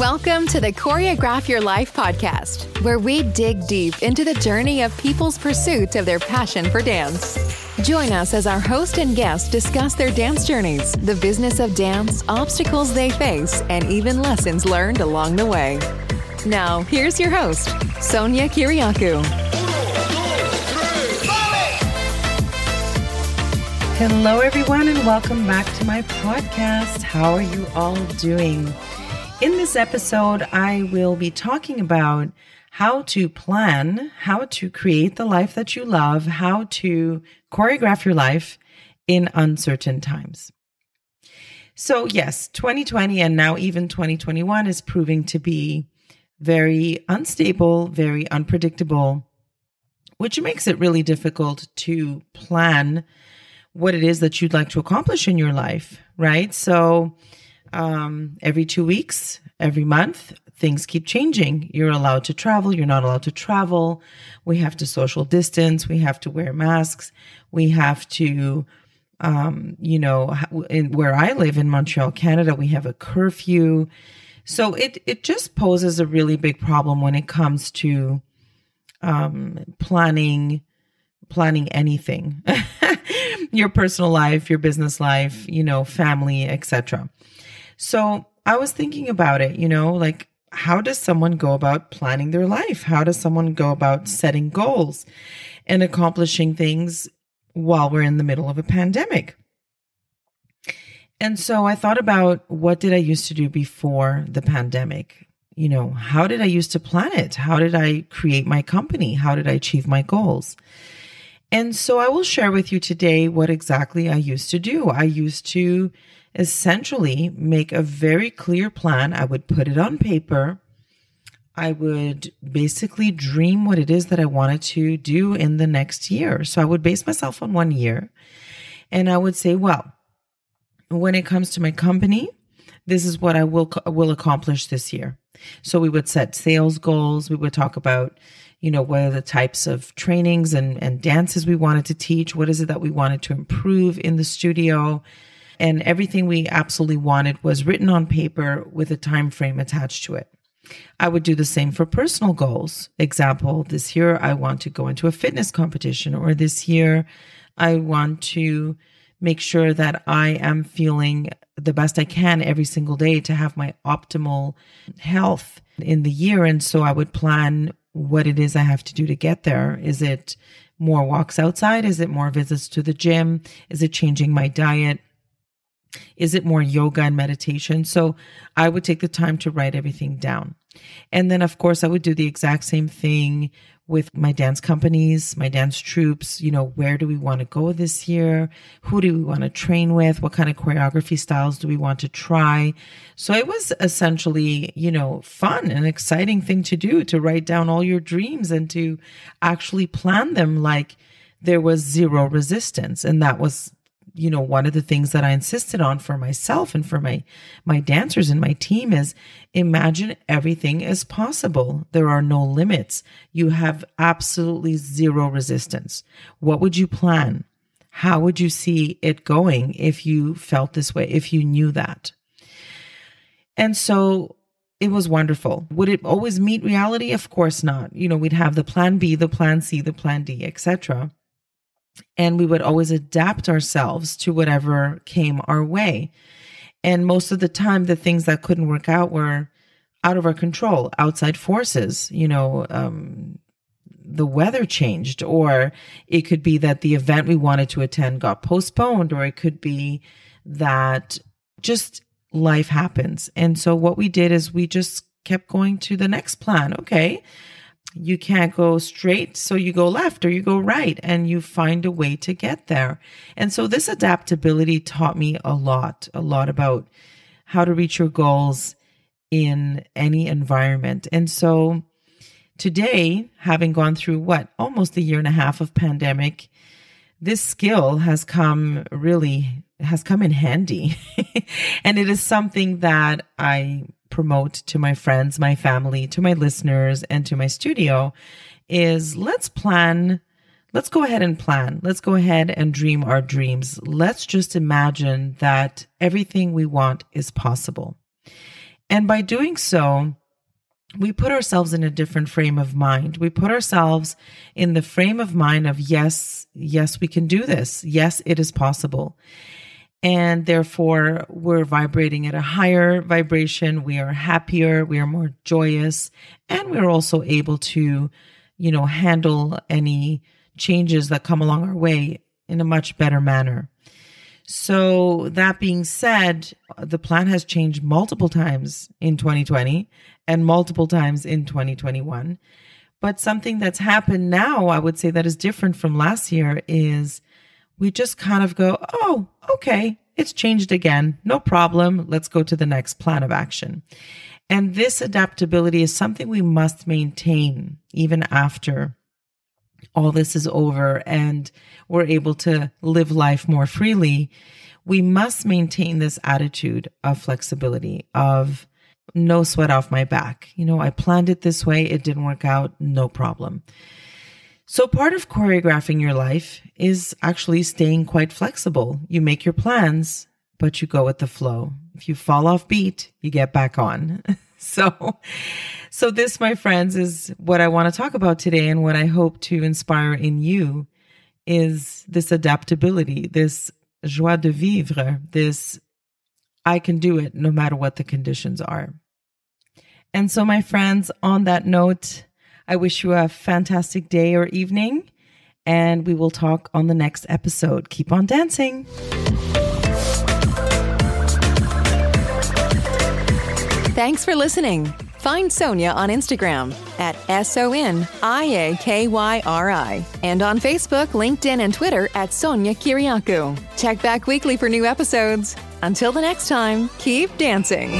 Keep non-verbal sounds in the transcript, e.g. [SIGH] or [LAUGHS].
Welcome to the Choreograph Your Life podcast, where we dig deep into the journey of people's pursuit of their passion for dance. Join us as our host and guest discuss their dance journeys, the business of dance, obstacles they face, and even lessons learned along the way. Now, here's your host, Sonia Kyriakou. Hello, everyone, and welcome back to my podcast. How are you all doing? In this episode, I will be talking about how to plan, how to create the life that you love, how to choreograph your life in uncertain times. So, yes, 2020 and now even 2021 is proving to be very unstable, very unpredictable, which makes it really difficult to plan what it is that you'd like to accomplish in your life, right? So, um, every two weeks, every month, things keep changing. You're allowed to travel, you're not allowed to travel. We have to social distance, we have to wear masks, we have to, um, you know, in, where I live in Montreal, Canada, we have a curfew. So it it just poses a really big problem when it comes to um, planning planning anything [LAUGHS] your personal life your business life you know family etc so I was thinking about it, you know, like how does someone go about planning their life? How does someone go about setting goals and accomplishing things while we're in the middle of a pandemic? And so I thought about what did I used to do before the pandemic? You know, how did I used to plan it? How did I create my company? How did I achieve my goals? And so I will share with you today what exactly I used to do. I used to essentially make a very clear plan. I would put it on paper. I would basically dream what it is that I wanted to do in the next year. So I would base myself on one year and I would say, well, when it comes to my company, this is what I will will accomplish this year. So we would set sales goals, we would talk about you know what are the types of trainings and and dances we wanted to teach, what is it that we wanted to improve in the studio, and everything we absolutely wanted was written on paper with a time frame attached to it. I would do the same for personal goals. Example, this year I want to go into a fitness competition or this year I want to make sure that I am feeling the best I can every single day to have my optimal health in the year. And so I would plan what it is I have to do to get there. Is it more walks outside? Is it more visits to the gym? Is it changing my diet? Is it more yoga and meditation? So I would take the time to write everything down. And then, of course, I would do the exact same thing with my dance companies, my dance troupes. You know, where do we want to go this year? Who do we want to train with? What kind of choreography styles do we want to try? So it was essentially, you know, fun and exciting thing to do to write down all your dreams and to actually plan them like there was zero resistance. And that was you know one of the things that i insisted on for myself and for my my dancers and my team is imagine everything is possible there are no limits you have absolutely zero resistance what would you plan how would you see it going if you felt this way if you knew that and so it was wonderful. Would it always meet reality? Of course not. You know, we'd have the plan B, the plan C, the plan D, etc and we would always adapt ourselves to whatever came our way. And most of the time, the things that couldn't work out were out of our control, outside forces, you know, um, the weather changed, or it could be that the event we wanted to attend got postponed, or it could be that just life happens. And so what we did is we just kept going to the next plan. Okay, you can't go straight, so you go left or you go right and you find a way to get there. And so this adaptability taught me a lot, a lot about how to reach your goals in any environment. And so today, having gone through what almost a year and a half of pandemic, this skill has come really has come in handy. [LAUGHS] and it is something that I promote to my friends, my family, to my listeners, and to my studio is let's plan. Let's go ahead and plan. Let's go ahead and dream our dreams. Let's just imagine that everything we want is possible. And by doing so, we put ourselves in a different frame of mind. We put ourselves in the frame of mind of, yes, yes, we can do this. Yes, it is possible. And therefore, we're vibrating at a higher vibration. We are happier. We are more joyous. And we're also able to, you know, handle any changes that come along our way in a much better manner. So, that being said, the plan has changed multiple times in 2020 and multiple times in 2021. But something that's happened now, I would say that is different from last year is we just kind of go, oh, okay, it's changed again. No problem. Let's go to the next plan of action. And this adaptability is something we must maintain even after all this is over and we're able to live life more freely. We must maintain this attitude of flexibility, of no sweat off my back. You know, I planned it this way, it didn't work out, no problem. So, part of choreographing your life is actually staying quite flexible. You make your plans, but you go with the flow. If you fall off beat, you get back on. [LAUGHS] so, so this, my friends, is what I want to talk about today, and what I hope to inspire in you is this adaptability, this joie de vivre, this I can do it no matter what the conditions are. And so, my friends, on that note, I wish you a fantastic day or evening, and we will talk on the next episode. Keep on dancing. Thanks for listening. Find Sonia on Instagram at S O N I A K Y R I and on Facebook, LinkedIn, and Twitter at Sonia Kyriakou. Check back weekly for new episodes. Until the next time, keep dancing.